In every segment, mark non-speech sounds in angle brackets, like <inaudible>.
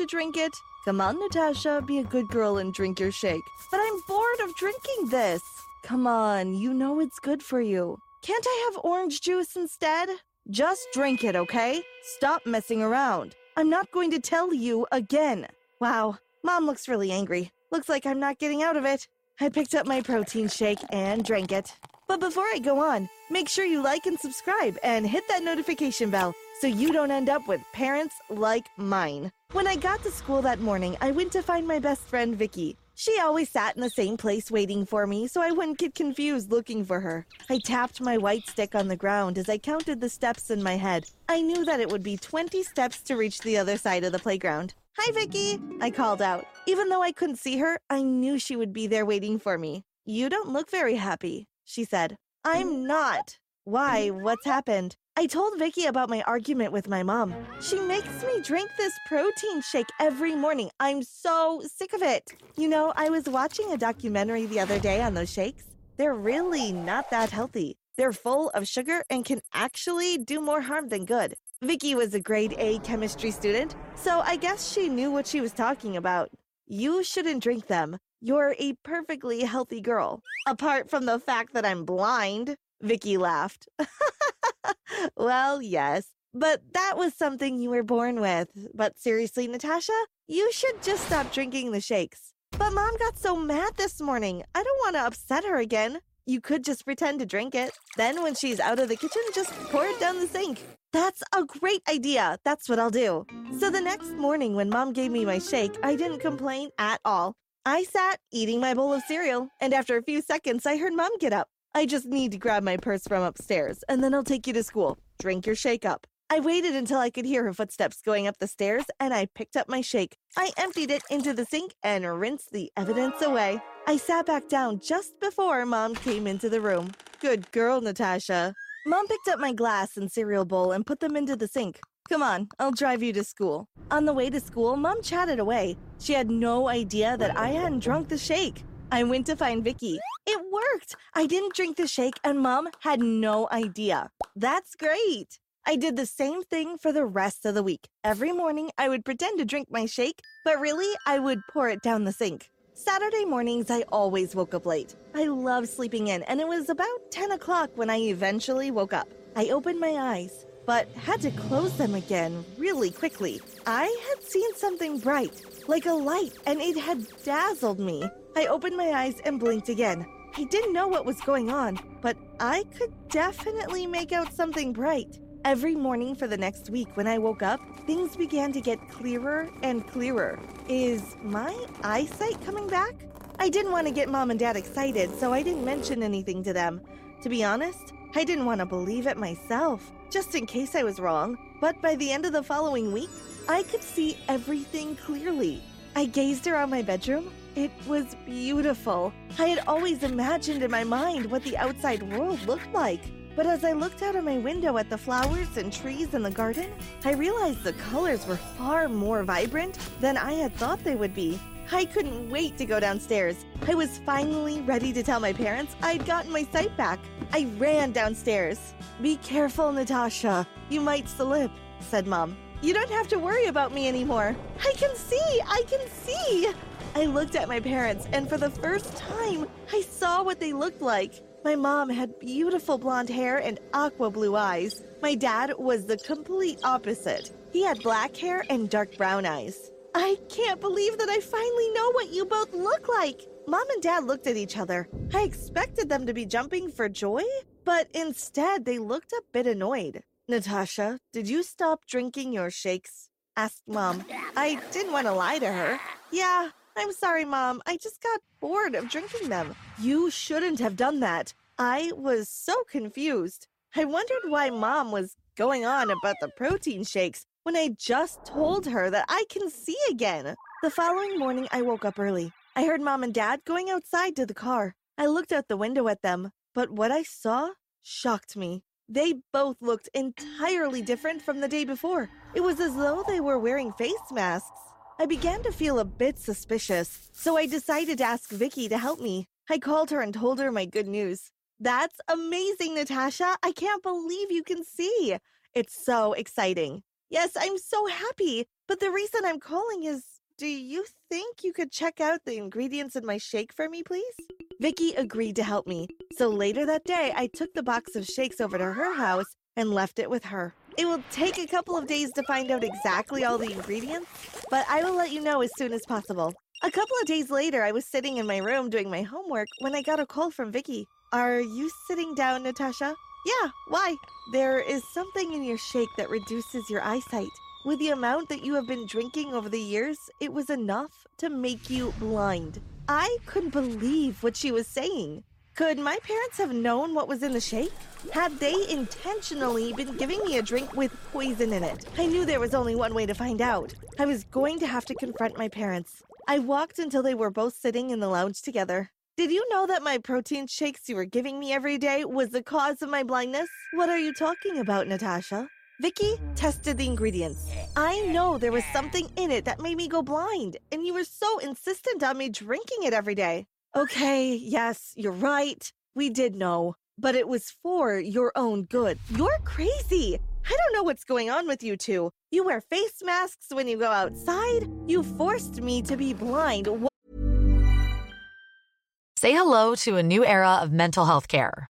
to drink it? Come on, Natasha, be a good girl and drink your shake. But I'm bored of drinking this. Come on, you know it's good for you. Can't I have orange juice instead? Just drink it, okay? Stop messing around. I'm not going to tell you again. Wow, Mom looks really angry. Looks like I'm not getting out of it. I picked up my protein shake and drank it. But before I go on, make sure you like and subscribe and hit that notification bell so you don't end up with parents like mine. When I got to school that morning, I went to find my best friend Vicki. She always sat in the same place waiting for me, so I wouldn't get confused looking for her. I tapped my white stick on the ground as I counted the steps in my head. I knew that it would be 20 steps to reach the other side of the playground. Hi, Vicki, I called out. Even though I couldn't see her, I knew she would be there waiting for me. You don't look very happy, she said. Mm. I'm not. Mm. Why? What's happened? I told Vicki about my argument with my mom. She makes me drink this protein shake every morning. I'm so sick of it. You know, I was watching a documentary the other day on those shakes. They're really not that healthy. They're full of sugar and can actually do more harm than good. Vicki was a grade A chemistry student, so I guess she knew what she was talking about. You shouldn't drink them. You're a perfectly healthy girl. Apart from the fact that I'm blind, Vicki laughed. <laughs> well, yes, but that was something you were born with. But seriously, Natasha, you should just stop drinking the shakes. But mom got so mad this morning. I don't want to upset her again. You could just pretend to drink it. Then, when she's out of the kitchen, just pour it down the sink. That's a great idea. That's what I'll do. So, the next morning, when mom gave me my shake, I didn't complain at all. I sat eating my bowl of cereal, and after a few seconds, I heard mom get up. I just need to grab my purse from upstairs, and then I'll take you to school. Drink your shake up. I waited until I could hear her footsteps going up the stairs, and I picked up my shake. I emptied it into the sink and rinsed the evidence away. I sat back down just before Mom came into the room. Good girl, Natasha. Mom picked up my glass and cereal bowl and put them into the sink. Come on, I'll drive you to school. On the way to school, Mom chatted away. She had no idea that I hadn't drunk the shake. I went to find Vicki. It worked. I didn't drink the shake and mom had no idea. That's great. I did the same thing for the rest of the week. Every morning I would pretend to drink my shake, but really I would pour it down the sink. Saturday mornings I always woke up late. I love sleeping in and it was about 10 o'clock when I eventually woke up. I opened my eyes, but had to close them again really quickly. I had seen something bright, like a light, and it had dazzled me. I opened my eyes and blinked again. I didn't know what was going on, but I could definitely make out something bright. Every morning for the next week, when I woke up, things began to get clearer and clearer. Is my eyesight coming back? I didn't want to get mom and dad excited, so I didn't mention anything to them. To be honest, I didn't want to believe it myself, just in case I was wrong. But by the end of the following week, I could see everything clearly. I gazed around my bedroom. It was beautiful. I had always imagined in my mind what the outside world looked like. But as I looked out of my window at the flowers and trees in the garden, I realized the colors were far more vibrant than I had thought they would be. I couldn't wait to go downstairs. I was finally ready to tell my parents I'd gotten my sight back. I ran downstairs. Be careful, Natasha. You might slip, said Mom. You don't have to worry about me anymore. I can see! I can see! I looked at my parents, and for the first time, I saw what they looked like. My mom had beautiful blonde hair and aqua blue eyes. My dad was the complete opposite. He had black hair and dark brown eyes. I can't believe that I finally know what you both look like. Mom and Dad looked at each other. I expected them to be jumping for joy, but instead they looked a bit annoyed. Natasha, did you stop drinking your shakes? asked Mom. I didn't want to lie to her. Yeah, I'm sorry, Mom. I just got bored of drinking them. You shouldn't have done that. I was so confused. I wondered why Mom was going on about the protein shakes when I just told her that I can see again. The following morning, I woke up early. I heard Mom and Dad going outside to the car. I looked out the window at them, but what I saw shocked me. They both looked entirely different from the day before. It was as though they were wearing face masks. I began to feel a bit suspicious, so I decided to ask Vicki to help me. I called her and told her my good news. That's amazing, Natasha. I can't believe you can see. It's so exciting. Yes, I'm so happy. But the reason I'm calling is do you think you could check out the ingredients in my shake for me, please? Vicki agreed to help me. So later that day, I took the box of shakes over to her house and left it with her. It will take a couple of days to find out exactly all the ingredients, but I will let you know as soon as possible. A couple of days later, I was sitting in my room doing my homework when I got a call from Vicki. Are you sitting down, Natasha? Yeah, why? There is something in your shake that reduces your eyesight. With the amount that you have been drinking over the years, it was enough to make you blind. I couldn't believe what she was saying. Could my parents have known what was in the shake? Had they intentionally been giving me a drink with poison in it? I knew there was only one way to find out. I was going to have to confront my parents. I walked until they were both sitting in the lounge together. Did you know that my protein shakes you were giving me every day was the cause of my blindness? What are you talking about, Natasha? Vicki tested the ingredients. I know there was something in it that made me go blind, and you were so insistent on me drinking it every day. Okay, yes, you're right. We did know, but it was for your own good. You're crazy. I don't know what's going on with you two. You wear face masks when you go outside. You forced me to be blind. Say hello to a new era of mental health care.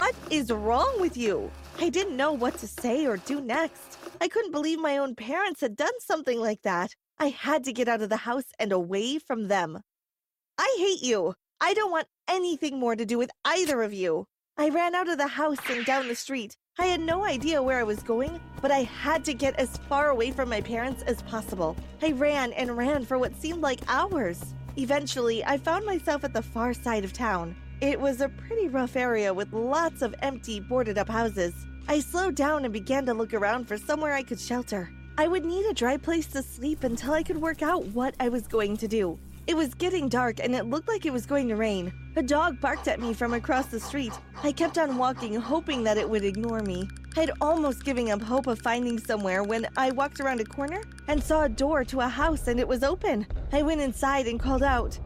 What is wrong with you? I didn't know what to say or do next. I couldn't believe my own parents had done something like that. I had to get out of the house and away from them. I hate you. I don't want anything more to do with either of you. I ran out of the house and down the street. I had no idea where I was going, but I had to get as far away from my parents as possible. I ran and ran for what seemed like hours. Eventually, I found myself at the far side of town. It was a pretty rough area with lots of empty, boarded up houses. I slowed down and began to look around for somewhere I could shelter. I would need a dry place to sleep until I could work out what I was going to do. It was getting dark and it looked like it was going to rain. A dog barked at me from across the street. I kept on walking, hoping that it would ignore me. I'd almost given up hope of finding somewhere when I walked around a corner and saw a door to a house and it was open. I went inside and called out,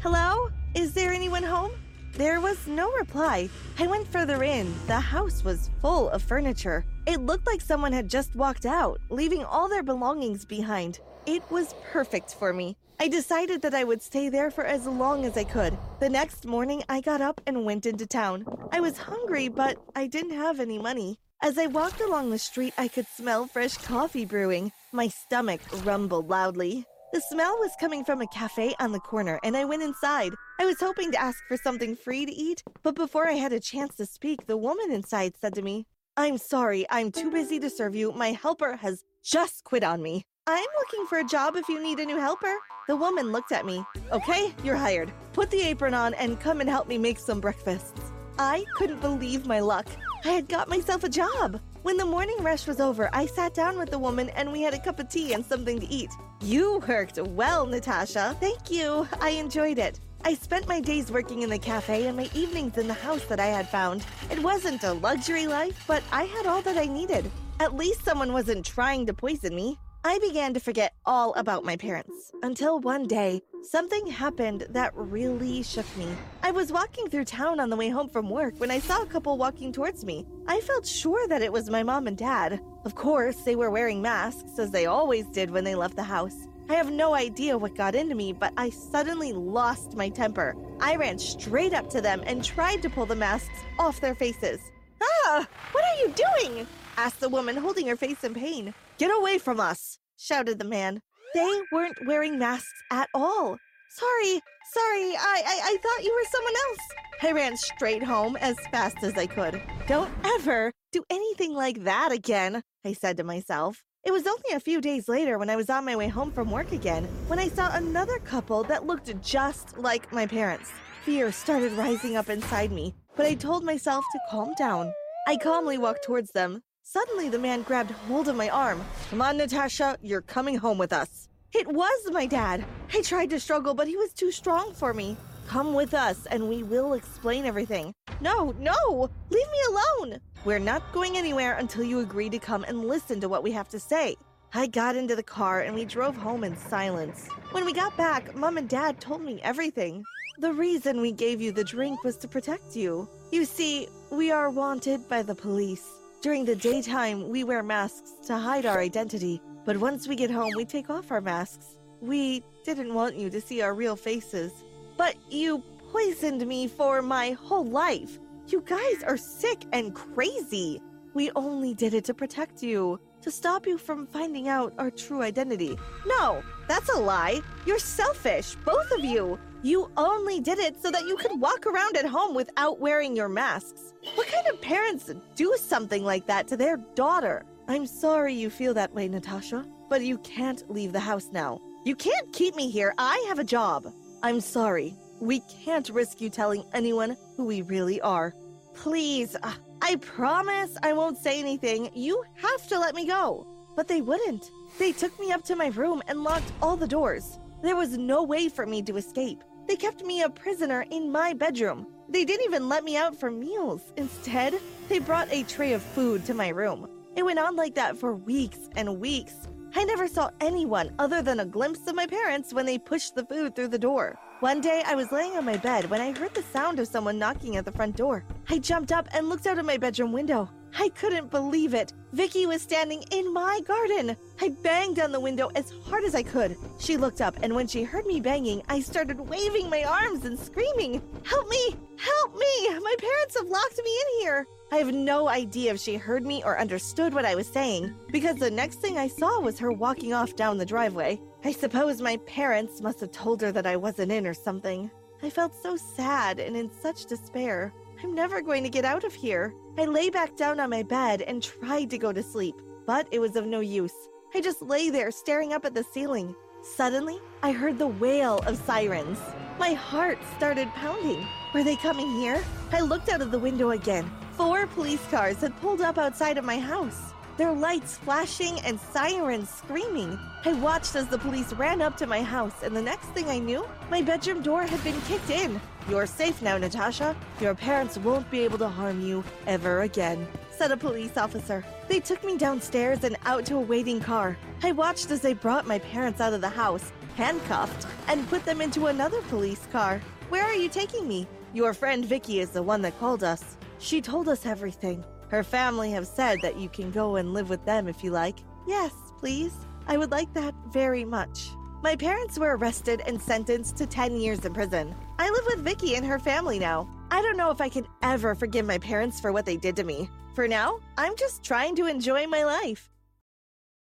Hello? Is there anyone home? There was no reply. I went further in. The house was full of furniture. It looked like someone had just walked out, leaving all their belongings behind. It was perfect for me. I decided that I would stay there for as long as I could. The next morning, I got up and went into town. I was hungry, but I didn't have any money. As I walked along the street, I could smell fresh coffee brewing. My stomach rumbled loudly. The smell was coming from a cafe on the corner, and I went inside. I was hoping to ask for something free to eat, but before I had a chance to speak, the woman inside said to me, I'm sorry, I'm too busy to serve you. My helper has just quit on me. I'm looking for a job if you need a new helper. The woman looked at me. Okay, you're hired. Put the apron on and come and help me make some breakfasts. I couldn't believe my luck. I had got myself a job. When the morning rush was over, I sat down with the woman and we had a cup of tea and something to eat. You worked well, Natasha. Thank you. I enjoyed it. I spent my days working in the cafe and my evenings in the house that I had found. It wasn't a luxury life, but I had all that I needed. At least someone wasn't trying to poison me. I began to forget all about my parents until one day something happened that really shook me. I was walking through town on the way home from work when I saw a couple walking towards me. I felt sure that it was my mom and dad. Of course, they were wearing masks, as they always did when they left the house. I have no idea what got into me, but I suddenly lost my temper. I ran straight up to them and tried to pull the masks off their faces. Ah, what are you doing? asked the woman, holding her face in pain. Get away from us, shouted the man. They weren't wearing masks at all. Sorry, sorry, I, I, I thought you were someone else. I ran straight home as fast as I could. Don't ever do anything like that again, I said to myself. It was only a few days later when I was on my way home from work again when I saw another couple that looked just like my parents. Fear started rising up inside me, but I told myself to calm down. I calmly walked towards them, Suddenly, the man grabbed hold of my arm. Come on, Natasha, you're coming home with us. It was my dad. I tried to struggle, but he was too strong for me. Come with us, and we will explain everything. No, no! Leave me alone! We're not going anywhere until you agree to come and listen to what we have to say. I got into the car and we drove home in silence. When we got back, Mom and Dad told me everything. The reason we gave you the drink was to protect you. You see, we are wanted by the police. During the daytime, we wear masks to hide our identity, but once we get home, we take off our masks. We didn't want you to see our real faces. But you poisoned me for my whole life. You guys are sick and crazy. We only did it to protect you, to stop you from finding out our true identity. No, that's a lie. You're selfish, both of you. You only did it so that you could walk around at home without wearing your masks. What kind of parents do something like that to their daughter? I'm sorry you feel that way, Natasha, but you can't leave the house now. You can't keep me here. I have a job. I'm sorry. We can't risk you telling anyone who we really are. Please, uh, I promise I won't say anything. You have to let me go. But they wouldn't. They took me up to my room and locked all the doors. There was no way for me to escape. They kept me a prisoner in my bedroom. They didn't even let me out for meals. Instead, they brought a tray of food to my room. It went on like that for weeks and weeks. I never saw anyone other than a glimpse of my parents when they pushed the food through the door. One day, I was laying on my bed when I heard the sound of someone knocking at the front door. I jumped up and looked out of my bedroom window. I couldn't believe it. Vicki was standing in my garden. I banged on the window as hard as I could. She looked up, and when she heard me banging, I started waving my arms and screaming, Help me! Help me! My parents have locked me in here! I have no idea if she heard me or understood what I was saying, because the next thing I saw was her walking off down the driveway. I suppose my parents must have told her that I wasn't in or something. I felt so sad and in such despair. I'm never going to get out of here. I lay back down on my bed and tried to go to sleep, but it was of no use. I just lay there staring up at the ceiling. Suddenly, I heard the wail of sirens. My heart started pounding. Were they coming here? I looked out of the window again. Four police cars had pulled up outside of my house, their lights flashing and sirens screaming. I watched as the police ran up to my house, and the next thing I knew, my bedroom door had been kicked in. You're safe now, Natasha. Your parents won't be able to harm you ever again, said a police officer. They took me downstairs and out to a waiting car. I watched as they brought my parents out of the house, handcuffed, and put them into another police car. Where are you taking me? Your friend Vicki is the one that called us. She told us everything. Her family have said that you can go and live with them if you like. Yes, please. I would like that very much. My parents were arrested and sentenced to 10 years in prison. I live with Vicki and her family now. I don't know if I can ever forgive my parents for what they did to me. For now, I'm just trying to enjoy my life.